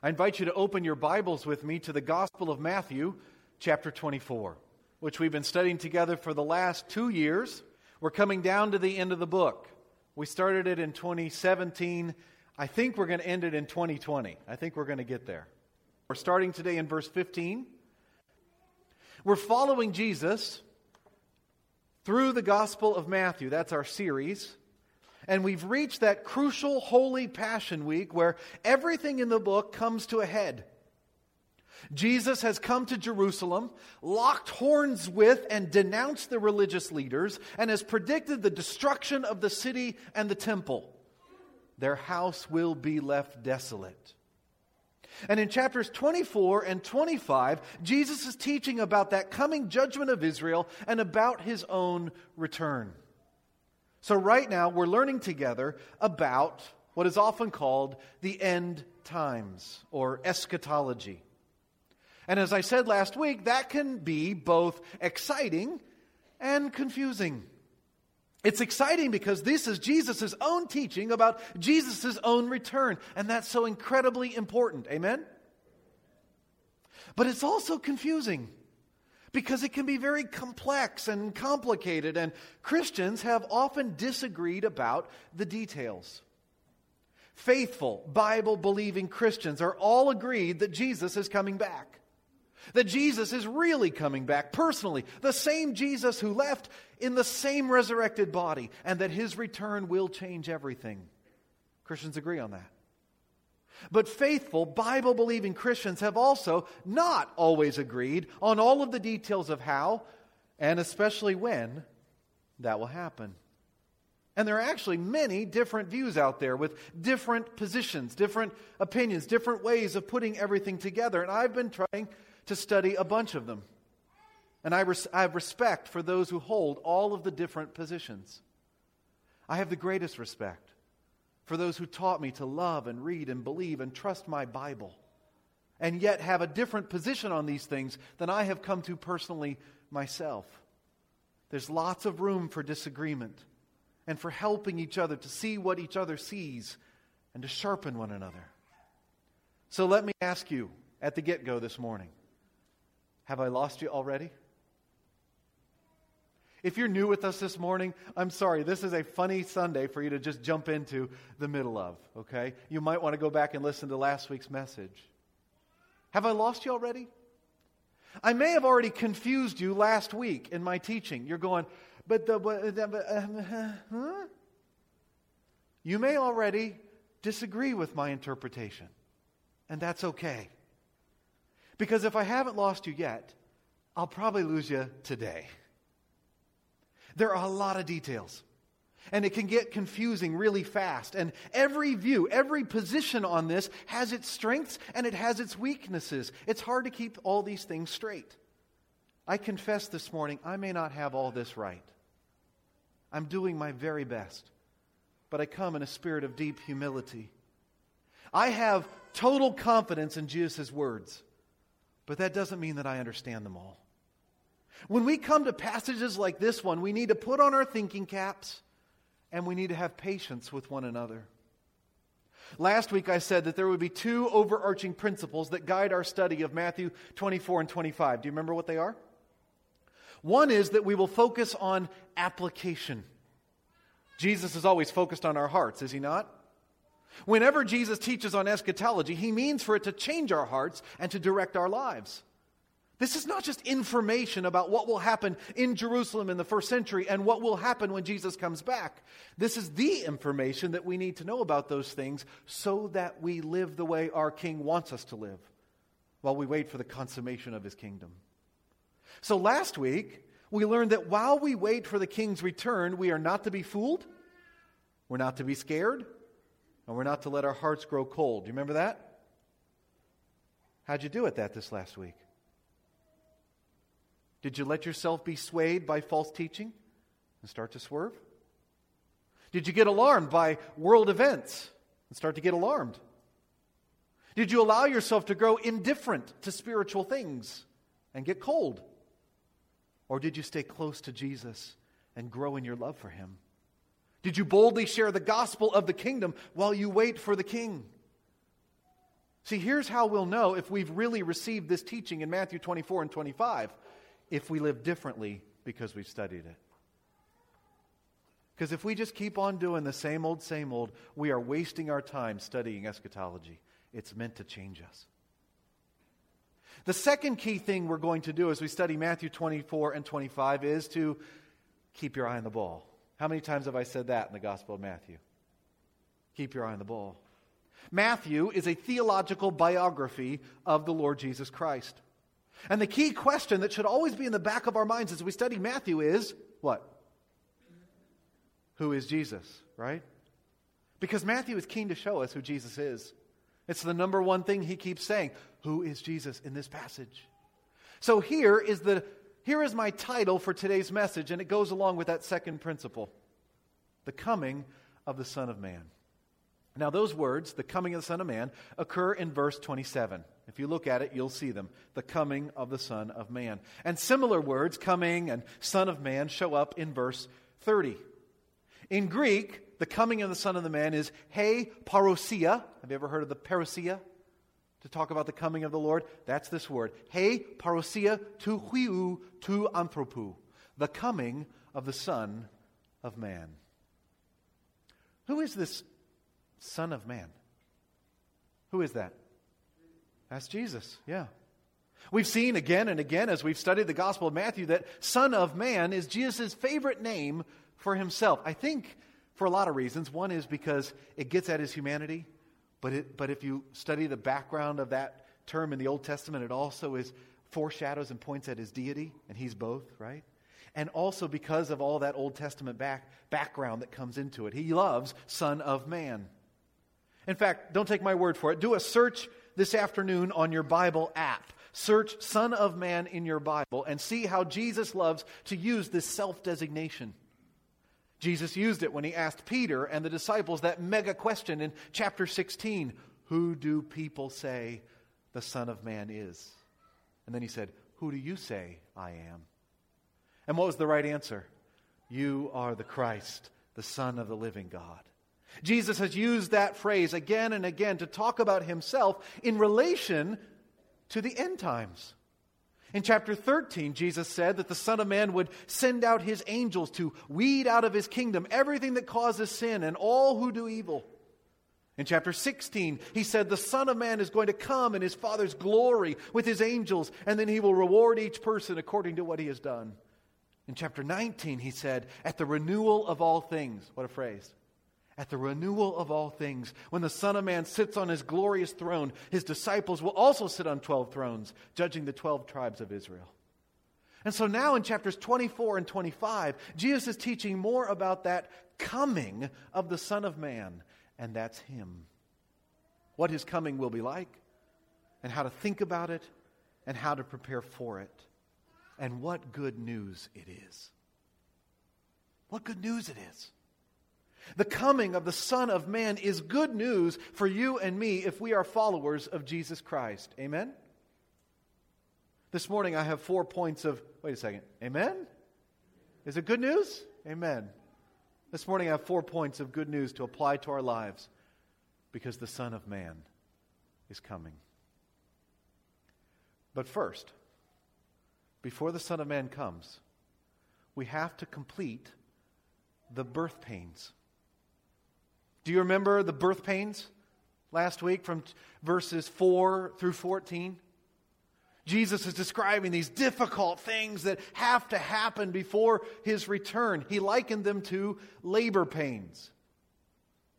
I invite you to open your Bibles with me to the Gospel of Matthew, chapter 24, which we've been studying together for the last two years. We're coming down to the end of the book. We started it in 2017. I think we're going to end it in 2020. I think we're going to get there. We're starting today in verse 15. We're following Jesus through the Gospel of Matthew. That's our series. And we've reached that crucial Holy Passion Week where everything in the book comes to a head. Jesus has come to Jerusalem, locked horns with and denounced the religious leaders, and has predicted the destruction of the city and the temple. Their house will be left desolate. And in chapters 24 and 25, Jesus is teaching about that coming judgment of Israel and about his own return. So, right now, we're learning together about what is often called the end times or eschatology. And as I said last week, that can be both exciting and confusing. It's exciting because this is Jesus' own teaching about Jesus' own return, and that's so incredibly important. Amen? But it's also confusing because it can be very complex and complicated, and Christians have often disagreed about the details. Faithful, Bible believing Christians are all agreed that Jesus is coming back. That Jesus is really coming back personally, the same Jesus who left in the same resurrected body, and that his return will change everything. Christians agree on that. But faithful, Bible believing Christians have also not always agreed on all of the details of how, and especially when, that will happen. And there are actually many different views out there with different positions, different opinions, different ways of putting everything together. And I've been trying to study a bunch of them. And I, res- I have respect for those who hold all of the different positions. I have the greatest respect for those who taught me to love and read and believe and trust my Bible, and yet have a different position on these things than I have come to personally myself. There's lots of room for disagreement and for helping each other to see what each other sees and to sharpen one another. So let me ask you at the get go this morning have I lost you already? If you're new with us this morning, I'm sorry. This is a funny Sunday for you to just jump into the middle of, okay? You might want to go back and listen to last week's message. Have I lost you already? I may have already confused you last week in my teaching. You're going, but the. But, uh, huh? You may already disagree with my interpretation, and that's okay. Because if I haven't lost you yet, I'll probably lose you today. There are a lot of details. And it can get confusing really fast. And every view, every position on this has its strengths and it has its weaknesses. It's hard to keep all these things straight. I confess this morning, I may not have all this right. I'm doing my very best, but I come in a spirit of deep humility. I have total confidence in Jesus' words, but that doesn't mean that I understand them all. When we come to passages like this one, we need to put on our thinking caps and we need to have patience with one another. Last week I said that there would be two overarching principles that guide our study of Matthew 24 and 25. Do you remember what they are? One is that we will focus on application. Jesus is always focused on our hearts, is he not? Whenever Jesus teaches on eschatology, he means for it to change our hearts and to direct our lives. This is not just information about what will happen in Jerusalem in the first century and what will happen when Jesus comes back. This is the information that we need to know about those things so that we live the way our King wants us to live while we wait for the consummation of his kingdom. So last week, we learned that while we wait for the King's return, we are not to be fooled, we're not to be scared, and we're not to let our hearts grow cold. Do you remember that? How'd you do at that this last week? Did you let yourself be swayed by false teaching and start to swerve? Did you get alarmed by world events and start to get alarmed? Did you allow yourself to grow indifferent to spiritual things and get cold? Or did you stay close to Jesus and grow in your love for him? Did you boldly share the gospel of the kingdom while you wait for the king? See, here's how we'll know if we've really received this teaching in Matthew 24 and 25 if we live differently because we've studied it. Because if we just keep on doing the same old, same old, we are wasting our time studying eschatology. It's meant to change us. The second key thing we're going to do as we study Matthew 24 and 25 is to keep your eye on the ball. How many times have I said that in the Gospel of Matthew? Keep your eye on the ball. Matthew is a theological biography of the Lord Jesus Christ. And the key question that should always be in the back of our minds as we study Matthew is what? Who is Jesus, right? Because Matthew is keen to show us who Jesus is. It's the number one thing he keeps saying. Who is Jesus in this passage? So here is the here is my title for today's message and it goes along with that second principle. The coming of the Son of Man. Now those words, the coming of the Son of Man, occur in verse 27. If you look at it, you'll see them. The coming of the Son of Man. And similar words, coming and Son of Man, show up in verse 30. In Greek, the coming of the Son of the Man is he parousia. Have you ever heard of the parousia? To talk about the coming of the Lord? That's this word. He parousia tu huiu tu anthropou. The coming of the Son of Man. Who is this Son of Man? Who is that? That's Jesus, yeah. We've seen again and again as we've studied the Gospel of Matthew that Son of Man is Jesus' favorite name for himself. I think for a lot of reasons. One is because it gets at his humanity, but, it, but if you study the background of that term in the Old Testament, it also is foreshadows and points at his deity, and he's both, right? And also because of all that Old Testament back, background that comes into it. He loves Son of Man. In fact, don't take my word for it. Do a search this afternoon on your Bible app. Search Son of Man in your Bible and see how Jesus loves to use this self designation. Jesus used it when he asked Peter and the disciples that mega question in chapter 16 Who do people say the Son of Man is? And then he said, Who do you say I am? And what was the right answer? You are the Christ, the Son of the living God. Jesus has used that phrase again and again to talk about himself in relation to the end times. In chapter 13, Jesus said that the Son of Man would send out his angels to weed out of his kingdom everything that causes sin and all who do evil. In chapter 16, he said the Son of Man is going to come in his Father's glory with his angels, and then he will reward each person according to what he has done. In chapter 19, he said, at the renewal of all things, what a phrase at the renewal of all things. When the Son of Man sits on his glorious throne, his disciples will also sit on 12 thrones, judging the 12 tribes of Israel. And so now in chapters 24 and 25, Jesus is teaching more about that coming of the Son of Man, and that's him. What his coming will be like, and how to think about it, and how to prepare for it. And what good news it is. What good news it is. The coming of the Son of Man is good news for you and me if we are followers of Jesus Christ. Amen? This morning I have four points of. Wait a second. Amen? Is it good news? Amen. This morning I have four points of good news to apply to our lives because the Son of Man is coming. But first, before the Son of Man comes, we have to complete the birth pains. Do you remember the birth pains last week from verses 4 through 14? Jesus is describing these difficult things that have to happen before his return. He likened them to labor pains.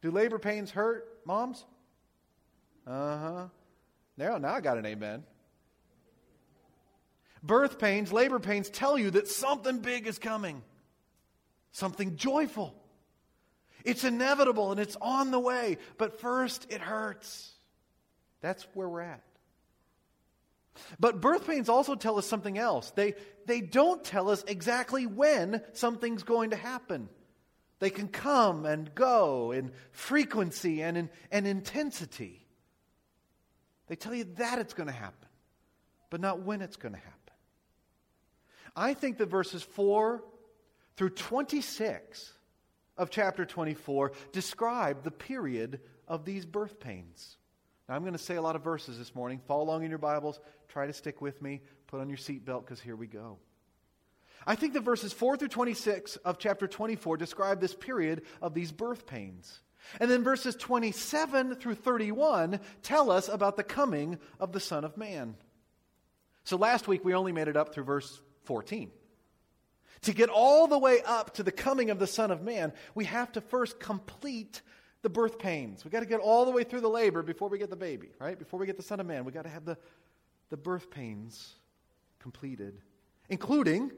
Do labor pains hurt, moms? Uh huh. Now, now I got an amen. Birth pains, labor pains tell you that something big is coming, something joyful. It's inevitable and it's on the way, but first it hurts. That's where we're at. But birth pains also tell us something else. They, they don't tell us exactly when something's going to happen. They can come and go in frequency and in and intensity. They tell you that it's going to happen, but not when it's going to happen. I think that verses 4 through 26 of chapter 24 describe the period of these birth pains. Now, I'm going to say a lot of verses this morning. Follow along in your Bibles. Try to stick with me. Put on your seatbelt because here we go. I think that verses 4 through 26 of chapter 24 describe this period of these birth pains. And then verses 27 through 31 tell us about the coming of the Son of Man. So last week we only made it up through verse 14. To get all the way up to the coming of the Son of Man, we have to first complete the birth pains. We've got to get all the way through the labor before we get the baby, right? Before we get the Son of Man, we've got to have the, the birth pains completed, including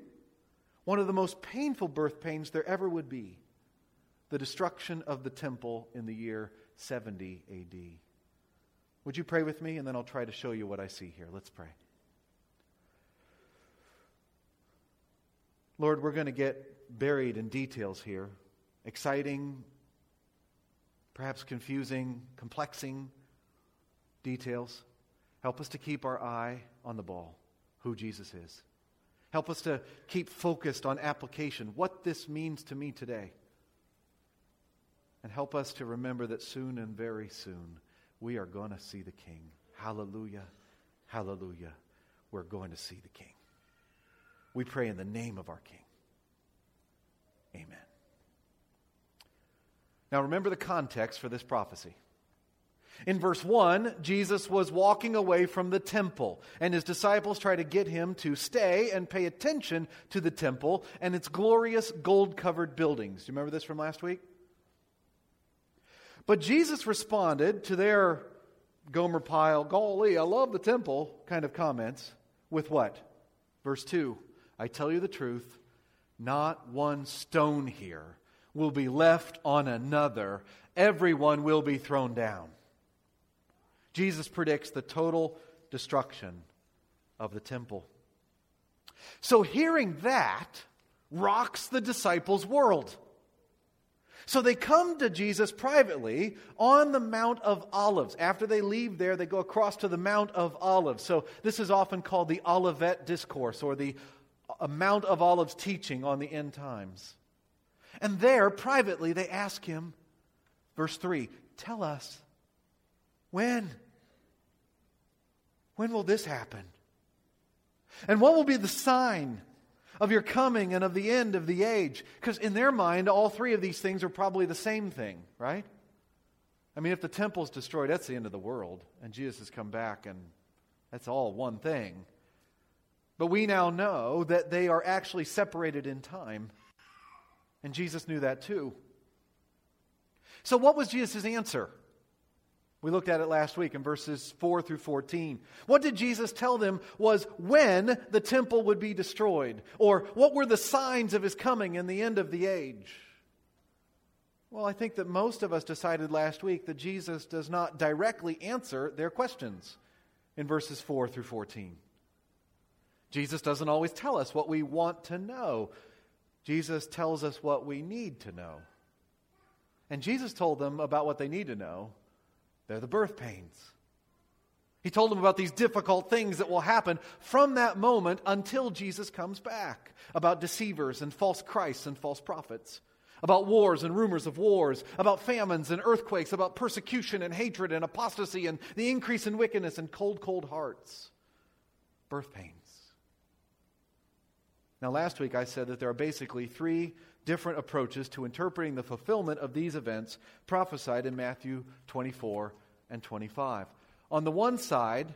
one of the most painful birth pains there ever would be the destruction of the temple in the year 70 AD. Would you pray with me? And then I'll try to show you what I see here. Let's pray. Lord, we're going to get buried in details here. Exciting, perhaps confusing, complexing details. Help us to keep our eye on the ball, who Jesus is. Help us to keep focused on application, what this means to me today. And help us to remember that soon and very soon we are going to see the King. Hallelujah. Hallelujah. We're going to see the King. We pray in the name of our King. Amen. Now remember the context for this prophecy. In verse 1, Jesus was walking away from the temple, and his disciples try to get him to stay and pay attention to the temple and its glorious gold covered buildings. Do you remember this from last week? But Jesus responded to their Gomer Pyle, golly, I love the temple kind of comments with what? Verse 2 I tell you the truth, not one stone here will be left on another, everyone will be thrown down. Jesus predicts the total destruction of the temple. So, hearing that rocks the disciples' world. So they come to Jesus privately on the Mount of Olives. After they leave there, they go across to the Mount of Olives. So this is often called the Olivet Discourse or the uh, Mount of Olives teaching on the end times. And there, privately, they ask him, verse 3, tell us when? When will this happen? And what will be the sign of your coming and of the end of the age. Because in their mind, all three of these things are probably the same thing, right? I mean, if the temple's destroyed, that's the end of the world. And Jesus has come back, and that's all one thing. But we now know that they are actually separated in time. And Jesus knew that too. So, what was Jesus' answer? We looked at it last week in verses 4 through 14. What did Jesus tell them was when the temple would be destroyed? Or what were the signs of his coming and the end of the age? Well, I think that most of us decided last week that Jesus does not directly answer their questions in verses 4 through 14. Jesus doesn't always tell us what we want to know, Jesus tells us what we need to know. And Jesus told them about what they need to know they're the birth pains. He told them about these difficult things that will happen from that moment until Jesus comes back about deceivers and false Christs and false prophets, about wars and rumors of wars, about famines and earthquakes, about persecution and hatred and apostasy and the increase in wickedness and cold, cold hearts. Birth pains. Now, last week I said that there are basically three different approaches to interpreting the fulfillment of these events prophesied in Matthew 24 and 25. On the one side,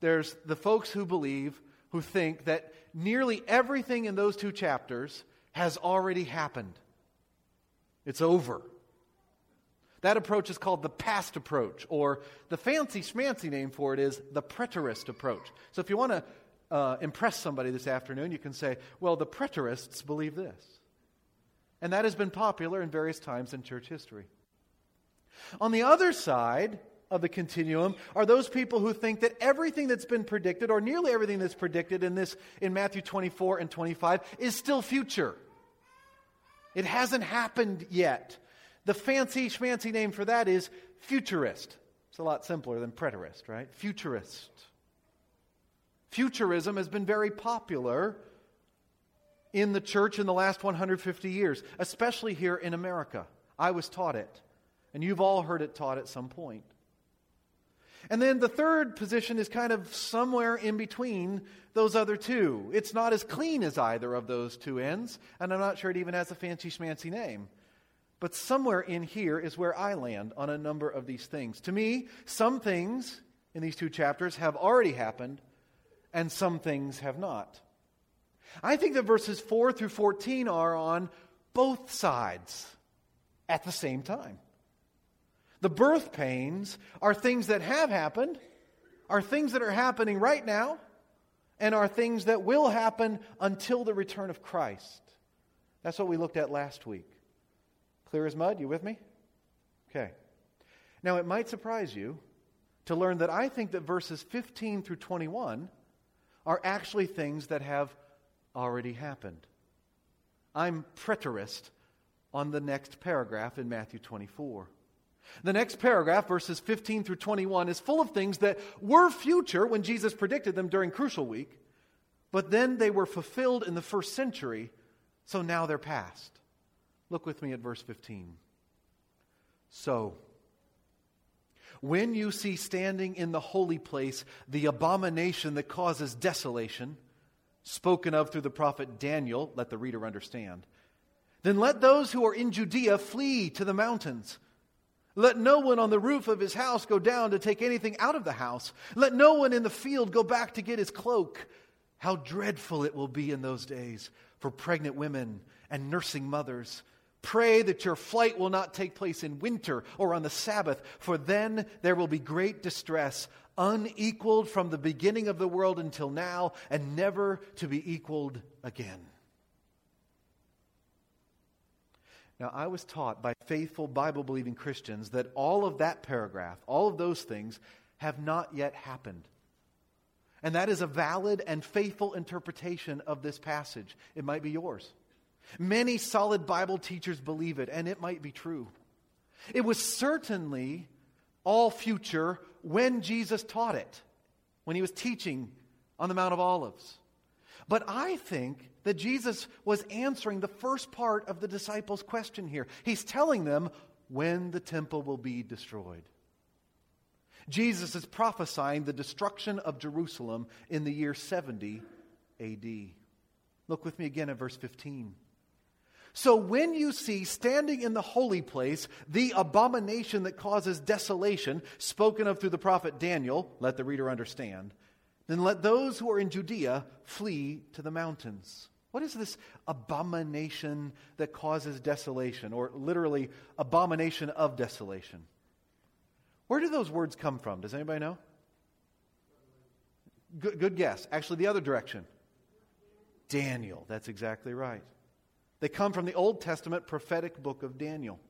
there's the folks who believe, who think that nearly everything in those two chapters has already happened. It's over. That approach is called the past approach, or the fancy schmancy name for it is the preterist approach. So if you want to uh, impress somebody this afternoon, you can say, well, the preterists believe this. And that has been popular in various times in church history. On the other side of the continuum are those people who think that everything that's been predicted, or nearly everything that's predicted in this in Matthew 24 and 25, is still future. It hasn't happened yet. The fancy schmancy name for that is futurist. It's a lot simpler than preterist, right? Futurist. Futurism has been very popular in the church in the last 150 years, especially here in America. I was taught it, and you've all heard it taught at some point. And then the third position is kind of somewhere in between those other two. It's not as clean as either of those two ends, and I'm not sure it even has a fancy schmancy name. But somewhere in here is where I land on a number of these things. To me, some things in these two chapters have already happened, and some things have not. I think that verses 4 through 14 are on both sides at the same time. The birth pains are things that have happened, are things that are happening right now, and are things that will happen until the return of Christ. That's what we looked at last week. Clear as mud? You with me? Okay. Now, it might surprise you to learn that I think that verses 15 through 21 are actually things that have already happened. I'm preterist on the next paragraph in Matthew 24. The next paragraph, verses 15 through 21, is full of things that were future when Jesus predicted them during Crucial Week, but then they were fulfilled in the first century, so now they're past. Look with me at verse 15. So, when you see standing in the holy place the abomination that causes desolation, spoken of through the prophet Daniel, let the reader understand, then let those who are in Judea flee to the mountains. Let no one on the roof of his house go down to take anything out of the house. Let no one in the field go back to get his cloak. How dreadful it will be in those days for pregnant women and nursing mothers. Pray that your flight will not take place in winter or on the Sabbath, for then there will be great distress, unequaled from the beginning of the world until now, and never to be equaled again. Now, I was taught by faithful Bible believing Christians that all of that paragraph, all of those things, have not yet happened. And that is a valid and faithful interpretation of this passage. It might be yours. Many solid Bible teachers believe it, and it might be true. It was certainly all future when Jesus taught it, when he was teaching on the Mount of Olives. But I think that Jesus was answering the first part of the disciples' question here. He's telling them when the temple will be destroyed. Jesus is prophesying the destruction of Jerusalem in the year 70 AD. Look with me again at verse 15. So when you see standing in the holy place the abomination that causes desolation, spoken of through the prophet Daniel, let the reader understand, then let those who are in Judea flee to the mountains. What is this abomination that causes desolation, or literally, abomination of desolation? Where do those words come from? Does anybody know? Good, good guess. Actually, the other direction. Daniel. That's exactly right. They come from the Old Testament prophetic book of Daniel.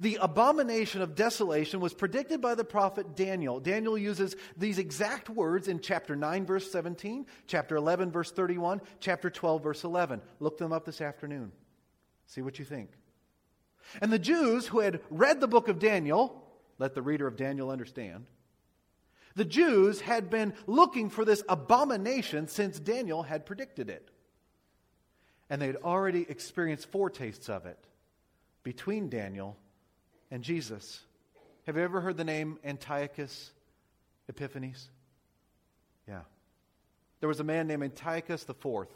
The abomination of desolation was predicted by the prophet Daniel. Daniel uses these exact words in chapter 9, verse 17, chapter 11, verse 31, chapter 12, verse 11. Look them up this afternoon. See what you think. And the Jews who had read the book of Daniel, let the reader of Daniel understand, the Jews had been looking for this abomination since Daniel had predicted it. And they had already experienced foretastes of it between Daniel and Jesus. Have you ever heard the name Antiochus Epiphanes? Yeah. There was a man named Antiochus IV.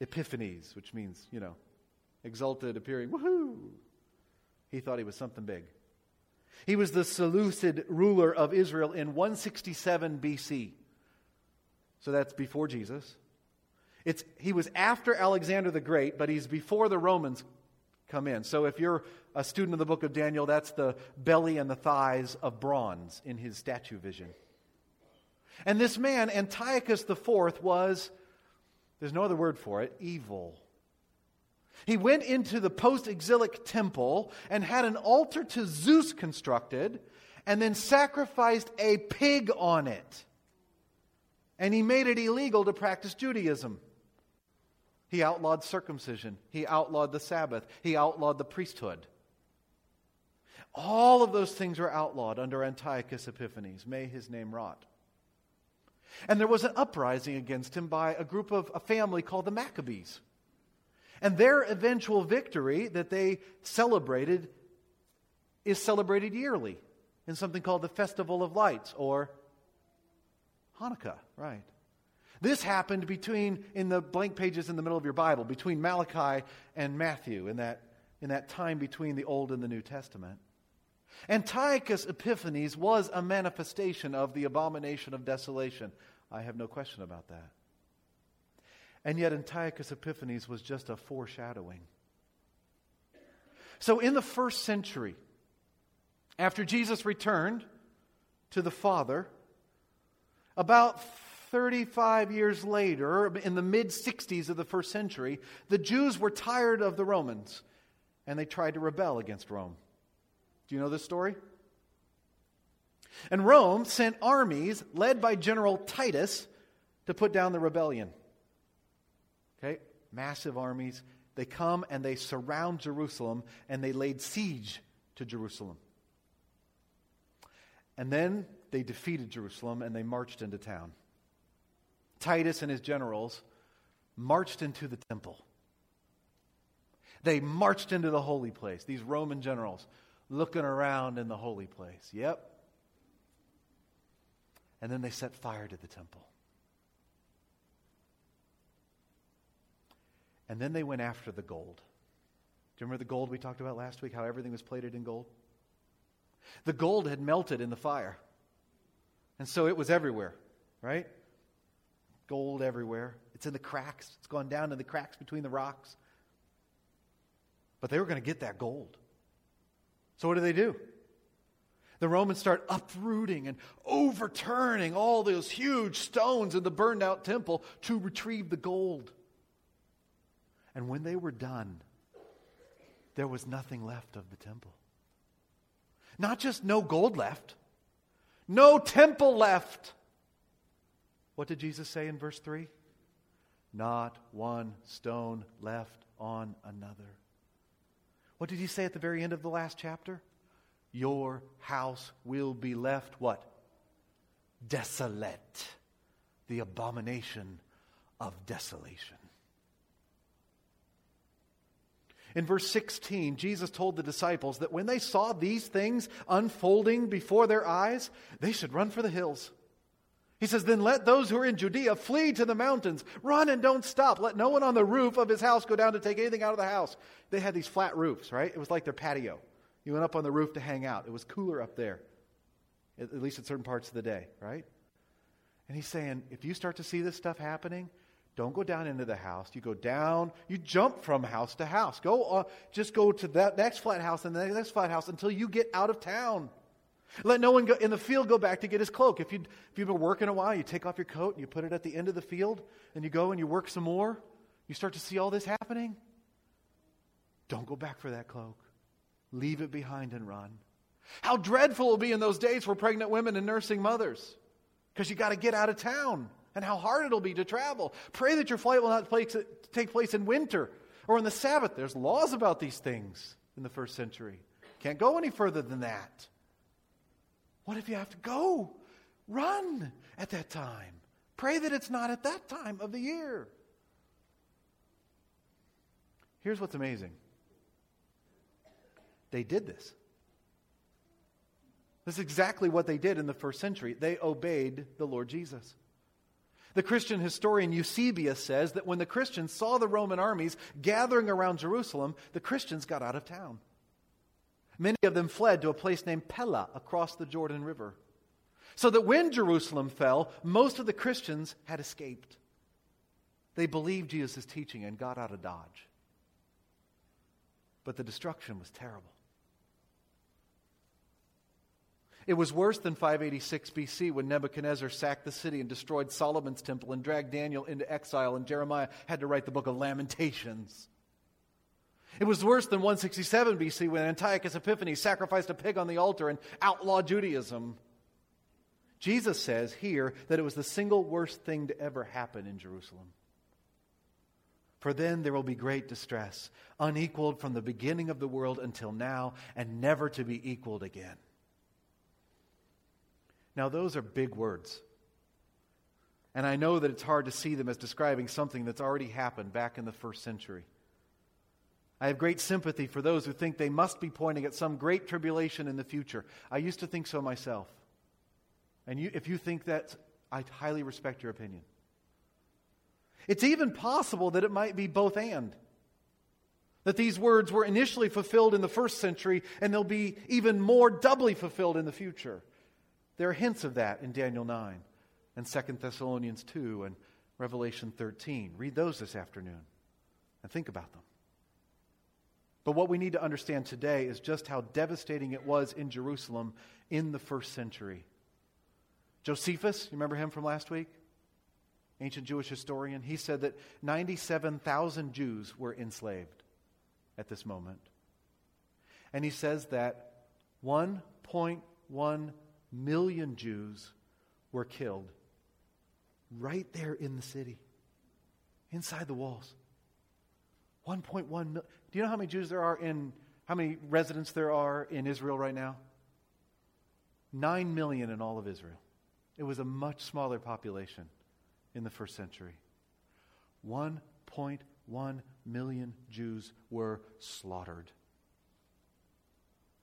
Epiphanes, which means, you know, exalted, appearing, woohoo! He thought he was something big. He was the Seleucid ruler of Israel in 167 BC. So that's before Jesus. It's, he was after Alexander the Great, but he's before the Romans come in. So if you're a student of the book of Daniel, that's the belly and the thighs of bronze in his statue vision. And this man, Antiochus IV, was, there's no other word for it, evil. He went into the post exilic temple and had an altar to Zeus constructed and then sacrificed a pig on it. And he made it illegal to practice Judaism. He outlawed circumcision. He outlawed the Sabbath. He outlawed the priesthood. All of those things were outlawed under Antiochus Epiphanes. May his name rot. And there was an uprising against him by a group of a family called the Maccabees. And their eventual victory that they celebrated is celebrated yearly. in something called the Festival of Lights or Hanukkah, right? This happened between, in the blank pages in the middle of your Bible, between Malachi and Matthew, in that, in that time between the Old and the New Testament. Antiochus Epiphanes was a manifestation of the abomination of desolation. I have no question about that. And yet, Antiochus Epiphanes was just a foreshadowing. So, in the first century, after Jesus returned to the Father, about 35 years later, in the mid 60s of the first century, the Jews were tired of the Romans and they tried to rebel against Rome. Do you know this story? And Rome sent armies led by General Titus to put down the rebellion. Okay? Massive armies. They come and they surround Jerusalem and they laid siege to Jerusalem. And then they defeated Jerusalem and they marched into town. Titus and his generals marched into the temple. They marched into the holy place, these Roman generals looking around in the holy place. Yep. And then they set fire to the temple. And then they went after the gold. Do you remember the gold we talked about last week? How everything was plated in gold? The gold had melted in the fire. And so it was everywhere, right? Gold everywhere. It's in the cracks. It's gone down in the cracks between the rocks. But they were going to get that gold. So what do they do? The Romans start uprooting and overturning all those huge stones in the burned out temple to retrieve the gold. And when they were done, there was nothing left of the temple. Not just no gold left, no temple left. What did Jesus say in verse 3? Not one stone left on another. What did he say at the very end of the last chapter? Your house will be left what? Desolate. The abomination of desolation. In verse 16, Jesus told the disciples that when they saw these things unfolding before their eyes, they should run for the hills. He says, Then let those who are in Judea flee to the mountains. Run and don't stop. Let no one on the roof of his house go down to take anything out of the house. They had these flat roofs, right? It was like their patio. You went up on the roof to hang out. It was cooler up there, at least at certain parts of the day, right? And he's saying, if you start to see this stuff happening, don't go down into the house. You go down, you jump from house to house. Go, uh, just go to that next flat house and the next flat house until you get out of town. Let no one go, in the field go back to get his cloak. If, you, if you've been working a while, you take off your coat and you put it at the end of the field, and you go and you work some more. You start to see all this happening. Don't go back for that cloak. Leave it behind and run. How dreadful it will be in those days for pregnant women and nursing mothers because you got to get out of town and how hard it'll be to travel. Pray that your flight will not take place in winter or on the Sabbath. There's laws about these things in the first century. Can't go any further than that. What if you have to go? Run at that time. Pray that it's not at that time of the year. Here's what's amazing they did this. This is exactly what they did in the first century. They obeyed the Lord Jesus. The Christian historian Eusebius says that when the Christians saw the Roman armies gathering around Jerusalem, the Christians got out of town. Many of them fled to a place named Pella across the Jordan River. So that when Jerusalem fell, most of the Christians had escaped. They believed Jesus' teaching and got out of Dodge. But the destruction was terrible. It was worse than 586 BC when Nebuchadnezzar sacked the city and destroyed Solomon's temple and dragged Daniel into exile, and Jeremiah had to write the book of Lamentations. It was worse than 167 BC when Antiochus Epiphanes sacrificed a pig on the altar and outlawed Judaism. Jesus says here that it was the single worst thing to ever happen in Jerusalem. For then there will be great distress, unequaled from the beginning of the world until now, and never to be equaled again. Now, those are big words. And I know that it's hard to see them as describing something that's already happened back in the first century. I have great sympathy for those who think they must be pointing at some great tribulation in the future. I used to think so myself. And you, if you think that, I highly respect your opinion. It's even possible that it might be both and. That these words were initially fulfilled in the first century and they'll be even more doubly fulfilled in the future. There are hints of that in Daniel 9 and 2 Thessalonians 2 and Revelation 13. Read those this afternoon and think about them. But what we need to understand today is just how devastating it was in Jerusalem in the first century. Josephus, you remember him from last week? Ancient Jewish historian. He said that 97,000 Jews were enslaved at this moment. And he says that 1.1 million Jews were killed right there in the city, inside the walls. 1.1 million. Do you know how many Jews there are in, how many residents there are in Israel right now? 9 million in all of Israel. It was a much smaller population in the first century. 1.1 million Jews were slaughtered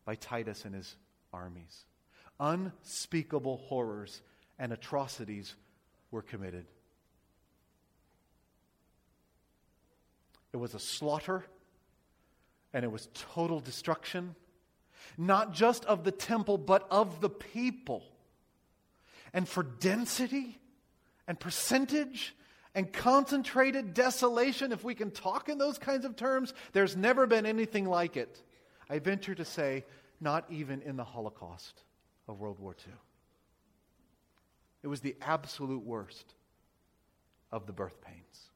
by Titus and his armies. Unspeakable horrors and atrocities were committed. It was a slaughter and it was total destruction, not just of the temple, but of the people. And for density and percentage and concentrated desolation, if we can talk in those kinds of terms, there's never been anything like it. I venture to say, not even in the Holocaust of World War II. It was the absolute worst of the birth pains.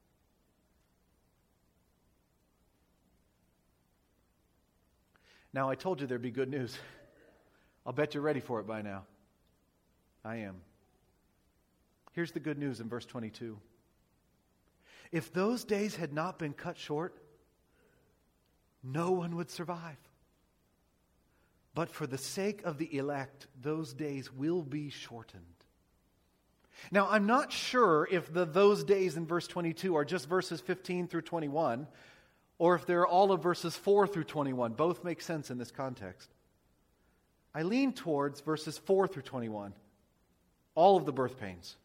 Now, I told you there'd be good news. I'll bet you're ready for it by now. I am. Here's the good news in verse 22. If those days had not been cut short, no one would survive. But for the sake of the elect, those days will be shortened. Now, I'm not sure if the those days in verse 22 are just verses 15 through 21 or if they're all of verses 4 through 21. Both make sense in this context. I lean towards verses 4 through 21, all of the birth pains.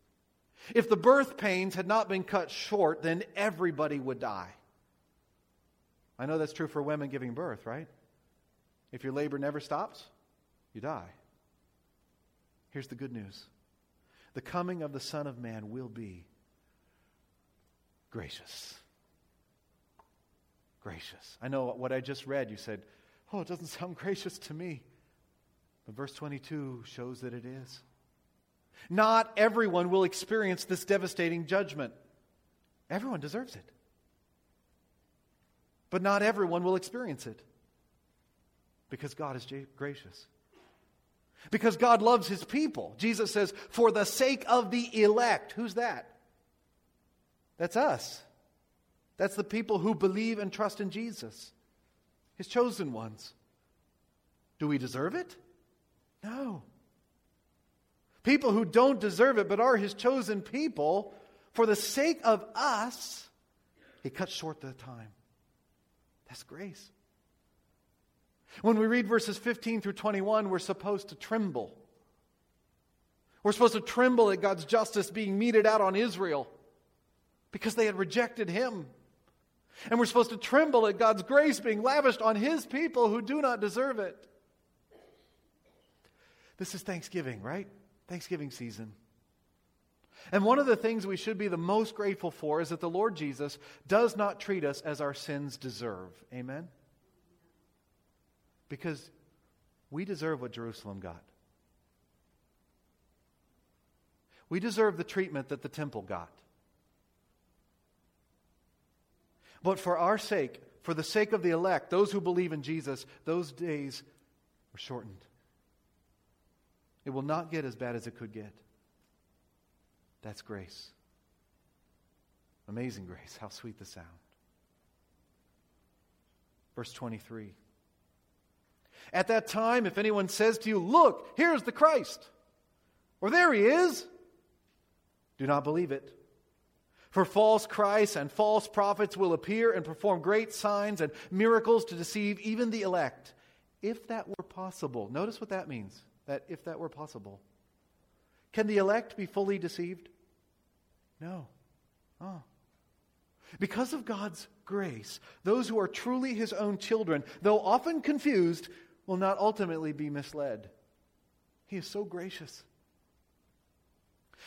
If the birth pains had not been cut short, then everybody would die. I know that's true for women giving birth, right? If your labor never stops, you die. Here's the good news the coming of the Son of Man will be gracious gracious. I know what I just read, you said, oh, it doesn't sound gracious to me. But verse 22 shows that it is. Not everyone will experience this devastating judgment. Everyone deserves it. But not everyone will experience it because God is gracious. Because God loves his people. Jesus says, for the sake of the elect. Who's that? That's us. That's the people who believe and trust in Jesus, his chosen ones. Do we deserve it? No. People who don't deserve it but are his chosen people, for the sake of us, he cuts short the time. That's grace. When we read verses 15 through 21, we're supposed to tremble. We're supposed to tremble at God's justice being meted out on Israel because they had rejected him. And we're supposed to tremble at God's grace being lavished on His people who do not deserve it. This is Thanksgiving, right? Thanksgiving season. And one of the things we should be the most grateful for is that the Lord Jesus does not treat us as our sins deserve. Amen? Because we deserve what Jerusalem got. We deserve the treatment that the temple got. But for our sake, for the sake of the elect, those who believe in Jesus, those days are shortened. It will not get as bad as it could get. That's grace. Amazing grace. How sweet the sound. Verse 23. At that time, if anyone says to you, Look, here's the Christ, or there he is, do not believe it. For false Christs and false prophets will appear and perform great signs and miracles to deceive even the elect, if that were possible. Notice what that means, that if that were possible. Can the elect be fully deceived? No. Oh. Because of God's grace, those who are truly his own children, though often confused, will not ultimately be misled. He is so gracious.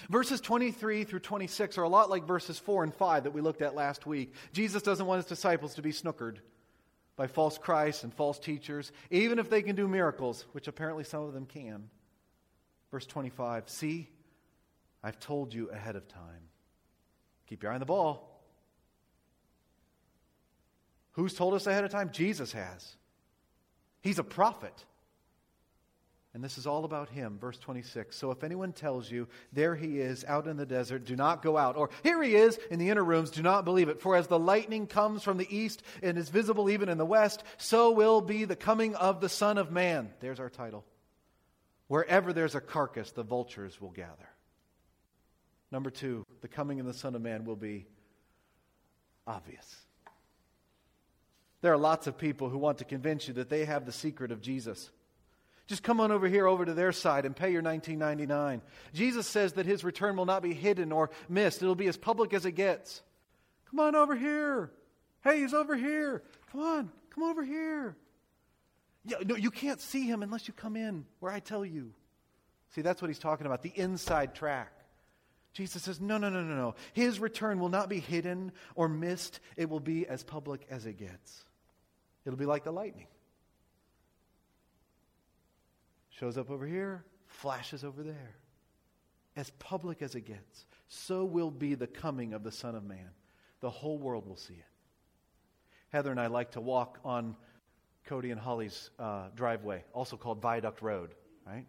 Verses 23 through 26 are a lot like verses 4 and 5 that we looked at last week. Jesus doesn't want his disciples to be snookered by false Christs and false teachers, even if they can do miracles, which apparently some of them can. Verse 25 See, I've told you ahead of time. Keep your eye on the ball. Who's told us ahead of time? Jesus has. He's a prophet. And this is all about him. Verse 26. So if anyone tells you, there he is out in the desert, do not go out. Or here he is in the inner rooms, do not believe it. For as the lightning comes from the east and is visible even in the west, so will be the coming of the Son of Man. There's our title. Wherever there's a carcass, the vultures will gather. Number two, the coming of the Son of Man will be obvious. There are lots of people who want to convince you that they have the secret of Jesus. Just come on over here over to their side and pay your 1999. Jesus says that his return will not be hidden or missed. It'll be as public as it gets. Come on over here. Hey, he's over here. Come on, come over here. Yeah, no, you can't see him unless you come in where I tell you. See, that's what he's talking about, the inside track. Jesus says, no, no, no, no, no. His return will not be hidden or missed. It will be as public as it gets. It'll be like the lightning. Shows up over here, flashes over there. As public as it gets, so will be the coming of the Son of Man. The whole world will see it. Heather and I like to walk on Cody and Holly's uh, driveway, also called Viaduct Road, right?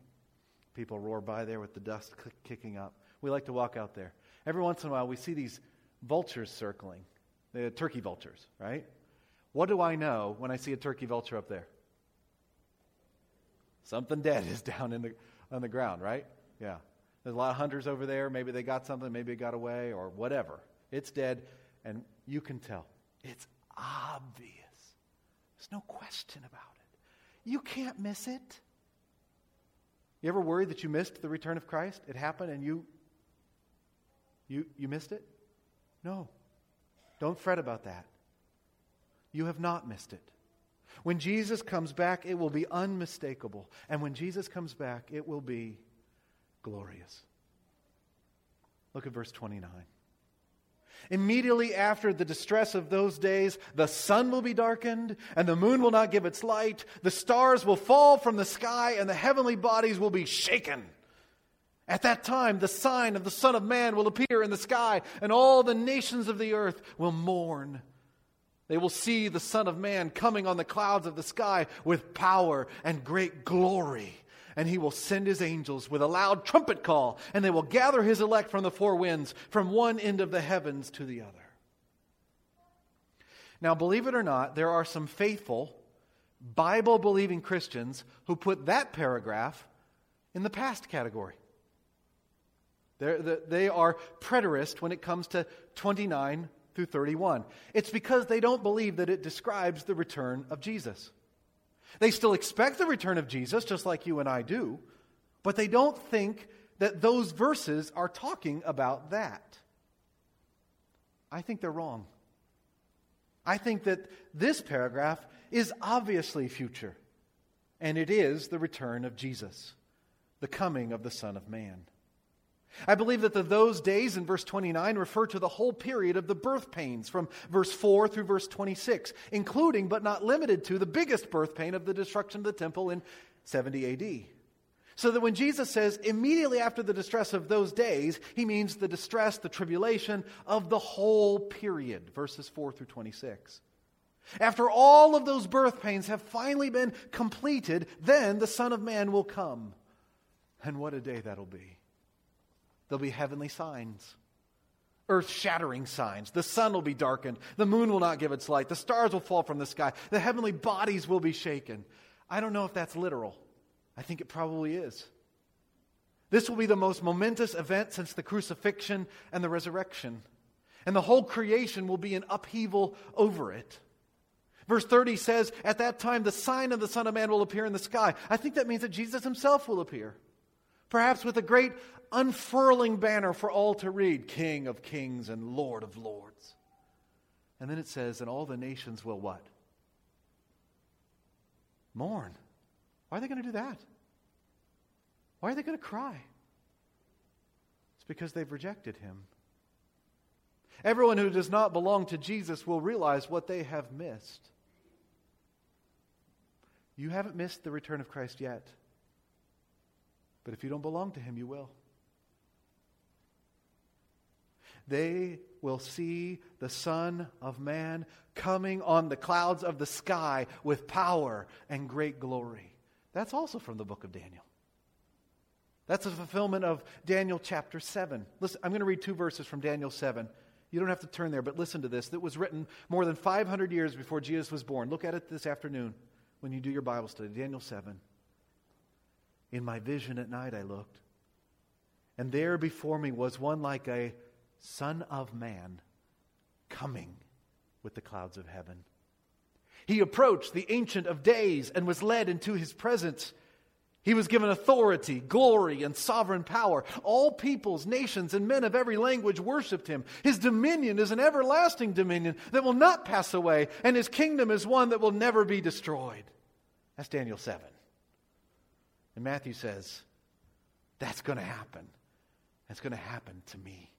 People roar by there with the dust kicking up. We like to walk out there. Every once in a while, we see these vultures circling, the turkey vultures, right? What do I know when I see a turkey vulture up there? Something dead is down in the, on the ground, right? Yeah. There's a lot of hunters over there. Maybe they got something, maybe it got away, or whatever. It's dead, and you can tell. It's obvious. There's no question about it. You can't miss it. You ever worried that you missed the return of Christ? It happened and you you you missed it? No. Don't fret about that. You have not missed it. When Jesus comes back, it will be unmistakable. And when Jesus comes back, it will be glorious. Look at verse 29. Immediately after the distress of those days, the sun will be darkened, and the moon will not give its light. The stars will fall from the sky, and the heavenly bodies will be shaken. At that time, the sign of the Son of Man will appear in the sky, and all the nations of the earth will mourn. They will see the Son of Man coming on the clouds of the sky with power and great glory. And he will send his angels with a loud trumpet call, and they will gather his elect from the four winds, from one end of the heavens to the other. Now, believe it or not, there are some faithful, Bible believing Christians who put that paragraph in the past category. They're, they are preterist when it comes to 29 through 31. It's because they don't believe that it describes the return of Jesus. They still expect the return of Jesus, just like you and I do, but they don't think that those verses are talking about that. I think they're wrong. I think that this paragraph is obviously future, and it is the return of Jesus, the coming of the Son of Man. I believe that the those days in verse 29 refer to the whole period of the birth pains from verse 4 through verse 26, including but not limited to the biggest birth pain of the destruction of the temple in 70 AD. So that when Jesus says immediately after the distress of those days, he means the distress, the tribulation of the whole period, verses 4 through 26. After all of those birth pains have finally been completed, then the Son of Man will come. And what a day that'll be. There'll be heavenly signs, earth shattering signs. The sun will be darkened. The moon will not give its light. The stars will fall from the sky. The heavenly bodies will be shaken. I don't know if that's literal. I think it probably is. This will be the most momentous event since the crucifixion and the resurrection. And the whole creation will be in upheaval over it. Verse 30 says, At that time, the sign of the Son of Man will appear in the sky. I think that means that Jesus himself will appear. Perhaps with a great unfurling banner for all to read King of kings and Lord of lords. And then it says, And all the nations will what? Mourn. Why are they going to do that? Why are they going to cry? It's because they've rejected him. Everyone who does not belong to Jesus will realize what they have missed. You haven't missed the return of Christ yet. But if you don't belong to him, you will. They will see the Son of Man coming on the clouds of the sky with power and great glory. That's also from the book of Daniel. That's a fulfillment of Daniel chapter 7. Listen, I'm going to read two verses from Daniel 7. You don't have to turn there, but listen to this. That was written more than 500 years before Jesus was born. Look at it this afternoon when you do your Bible study. Daniel 7. In my vision at night I looked, and there before me was one like a son of man coming with the clouds of heaven. He approached the Ancient of Days and was led into his presence. He was given authority, glory, and sovereign power. All peoples, nations, and men of every language worshiped him. His dominion is an everlasting dominion that will not pass away, and his kingdom is one that will never be destroyed. That's Daniel 7. And Matthew says, That's going to happen. That's going to happen to me.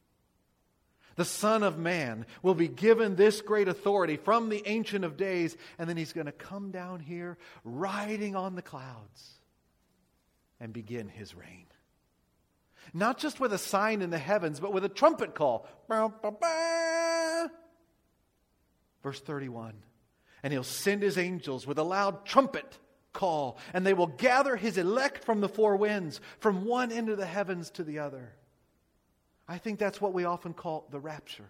The Son of Man will be given this great authority from the Ancient of Days, and then he's going to come down here riding on the clouds and begin his reign. Not just with a sign in the heavens, but with a trumpet call. Verse 31 And he'll send his angels with a loud trumpet call, and they will gather his elect from the four winds, from one end of the heavens to the other. I think that's what we often call the rapture.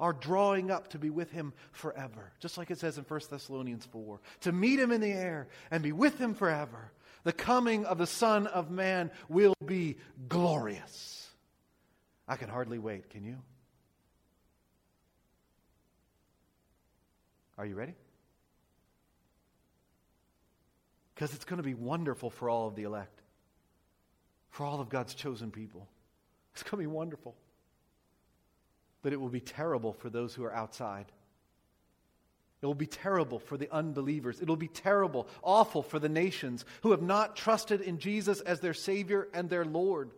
Our drawing up to be with him forever. Just like it says in 1 Thessalonians 4. To meet him in the air and be with him forever. The coming of the Son of Man will be glorious. I can hardly wait. Can you? Are you ready? Because it's going to be wonderful for all of the elect, for all of God's chosen people. It's going to be wonderful. But it will be terrible for those who are outside. It will be terrible for the unbelievers. It will be terrible, awful for the nations who have not trusted in Jesus as their Savior and their Lord.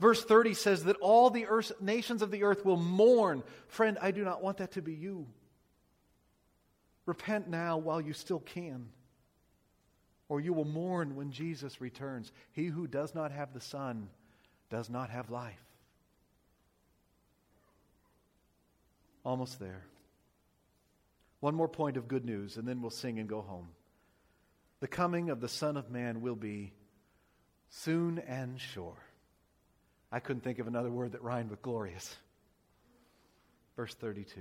Verse 30 says that all the earth, nations of the earth will mourn. Friend, I do not want that to be you. Repent now while you still can, or you will mourn when Jesus returns. He who does not have the Son does not have life. Almost there. One more point of good news, and then we'll sing and go home. The coming of the Son of Man will be soon and sure. I couldn't think of another word that rhymed with glorious. Verse 32.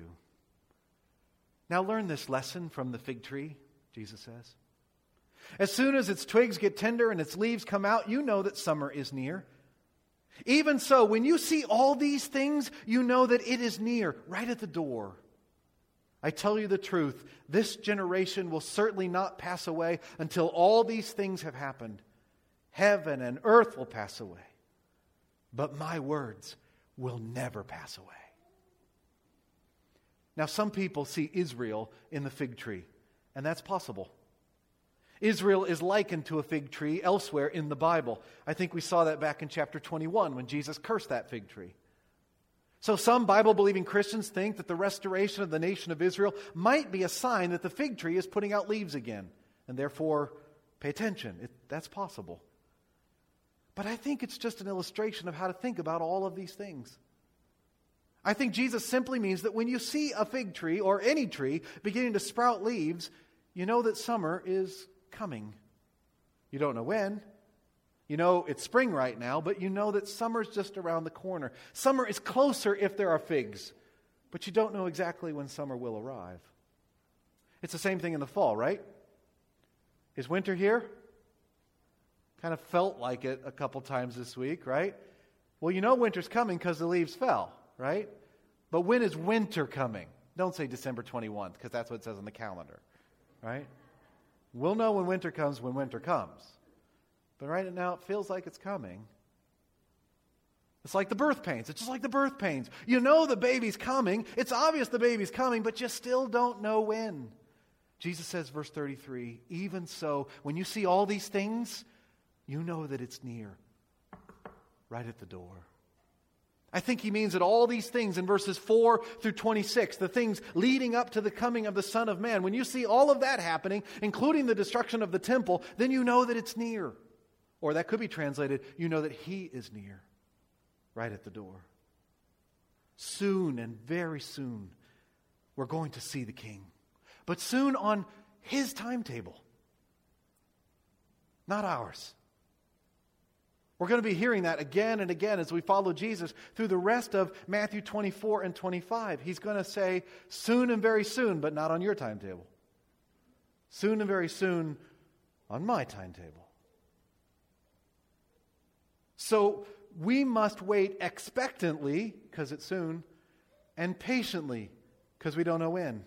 Now learn this lesson from the fig tree, Jesus says. As soon as its twigs get tender and its leaves come out, you know that summer is near. Even so, when you see all these things, you know that it is near, right at the door. I tell you the truth, this generation will certainly not pass away until all these things have happened. Heaven and earth will pass away, but my words will never pass away. Now, some people see Israel in the fig tree, and that's possible. Israel is likened to a fig tree elsewhere in the Bible. I think we saw that back in chapter 21 when Jesus cursed that fig tree. So, some Bible believing Christians think that the restoration of the nation of Israel might be a sign that the fig tree is putting out leaves again, and therefore pay attention. It, that's possible. But I think it's just an illustration of how to think about all of these things. I think Jesus simply means that when you see a fig tree or any tree beginning to sprout leaves, you know that summer is coming. You don't know when. You know it's spring right now, but you know that summer's just around the corner. Summer is closer if there are figs, but you don't know exactly when summer will arrive. It's the same thing in the fall, right? Is winter here? Kind of felt like it a couple times this week, right? Well, you know winter's coming because the leaves fell, right? But when is winter coming? Don't say December 21st, because that's what it says on the calendar, right? We'll know when winter comes when winter comes. But right now, it feels like it's coming. It's like the birth pains. It's just like the birth pains. You know the baby's coming. It's obvious the baby's coming, but you still don't know when. Jesus says, verse 33 Even so, when you see all these things, you know that it's near, right at the door. I think he means that all these things in verses 4 through 26, the things leading up to the coming of the Son of Man, when you see all of that happening, including the destruction of the temple, then you know that it's near. Or that could be translated, you know that he is near, right at the door. Soon and very soon, we're going to see the King but soon on his timetable, not ours. We're going to be hearing that again and again as we follow Jesus through the rest of Matthew 24 and 25. He's going to say, soon and very soon, but not on your timetable. Soon and very soon on my timetable. So we must wait expectantly, because it's soon, and patiently, because we don't know when.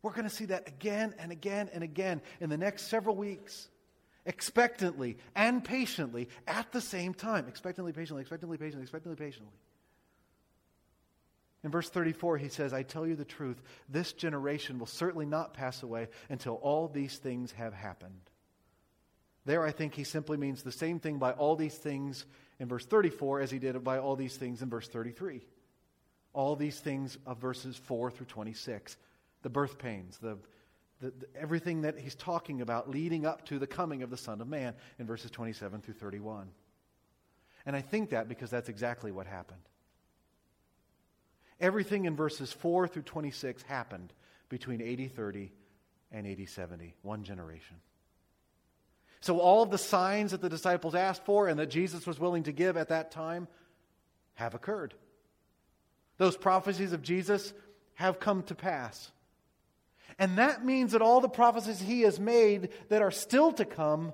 We're going to see that again and again and again in the next several weeks. Expectantly and patiently at the same time. Expectantly, patiently, expectantly, patiently, expectantly, patiently. In verse 34, he says, I tell you the truth, this generation will certainly not pass away until all these things have happened. There, I think he simply means the same thing by all these things in verse 34 as he did by all these things in verse 33. All these things of verses 4 through 26 the birth pains, the, the, the, everything that he's talking about leading up to the coming of the Son of Man in verses 27 through 31. And I think that because that's exactly what happened. Everything in verses 4 through 26 happened between AD 30 and AD 70, one generation. So, all of the signs that the disciples asked for and that Jesus was willing to give at that time have occurred. Those prophecies of Jesus have come to pass. And that means that all the prophecies he has made that are still to come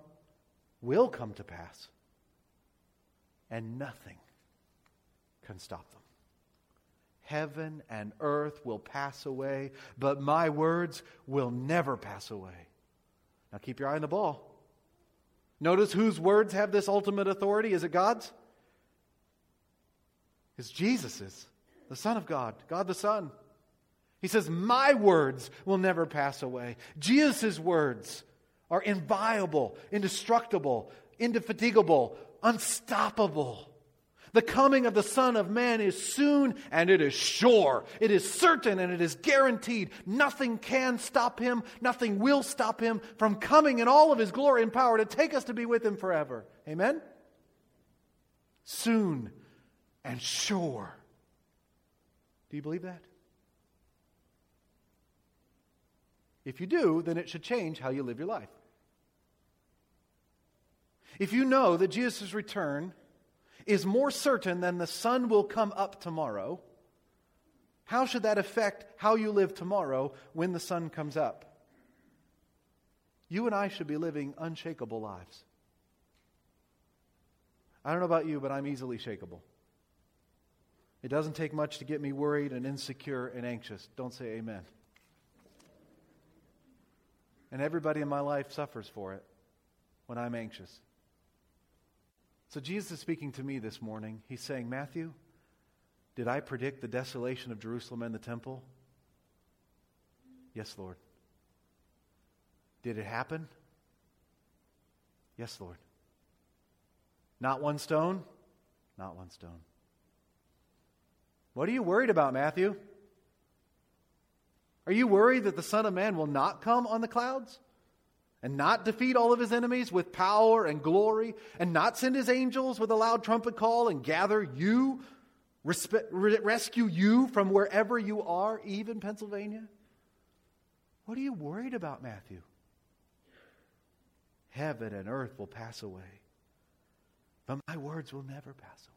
will come to pass. And nothing can stop them. Heaven and earth will pass away, but my words will never pass away. Now keep your eye on the ball. Notice whose words have this ultimate authority. Is it God's? It's Jesus's, the Son of God, God the Son. He says, My words will never pass away. Jesus' words are inviolable, indestructible, indefatigable, unstoppable. The coming of the Son of Man is soon and it is sure. It is certain and it is guaranteed. Nothing can stop him. Nothing will stop him from coming in all of his glory and power to take us to be with him forever. Amen? Soon and sure. Do you believe that? If you do, then it should change how you live your life. If you know that Jesus' return is more certain than the sun will come up tomorrow, how should that affect how you live tomorrow when the sun comes up? You and I should be living unshakable lives. I don't know about you, but I'm easily shakable. It doesn't take much to get me worried and insecure and anxious. Don't say amen. And everybody in my life suffers for it when I'm anxious. So Jesus is speaking to me this morning. He's saying, Matthew, did I predict the desolation of Jerusalem and the temple? Yes, Lord. Did it happen? Yes, Lord. Not one stone? Not one stone. What are you worried about, Matthew? Are you worried that the Son of Man will not come on the clouds? And not defeat all of his enemies with power and glory, and not send his angels with a loud trumpet call and gather you, respe- rescue you from wherever you are, even Pennsylvania? What are you worried about, Matthew? Heaven and earth will pass away, but my words will never pass away.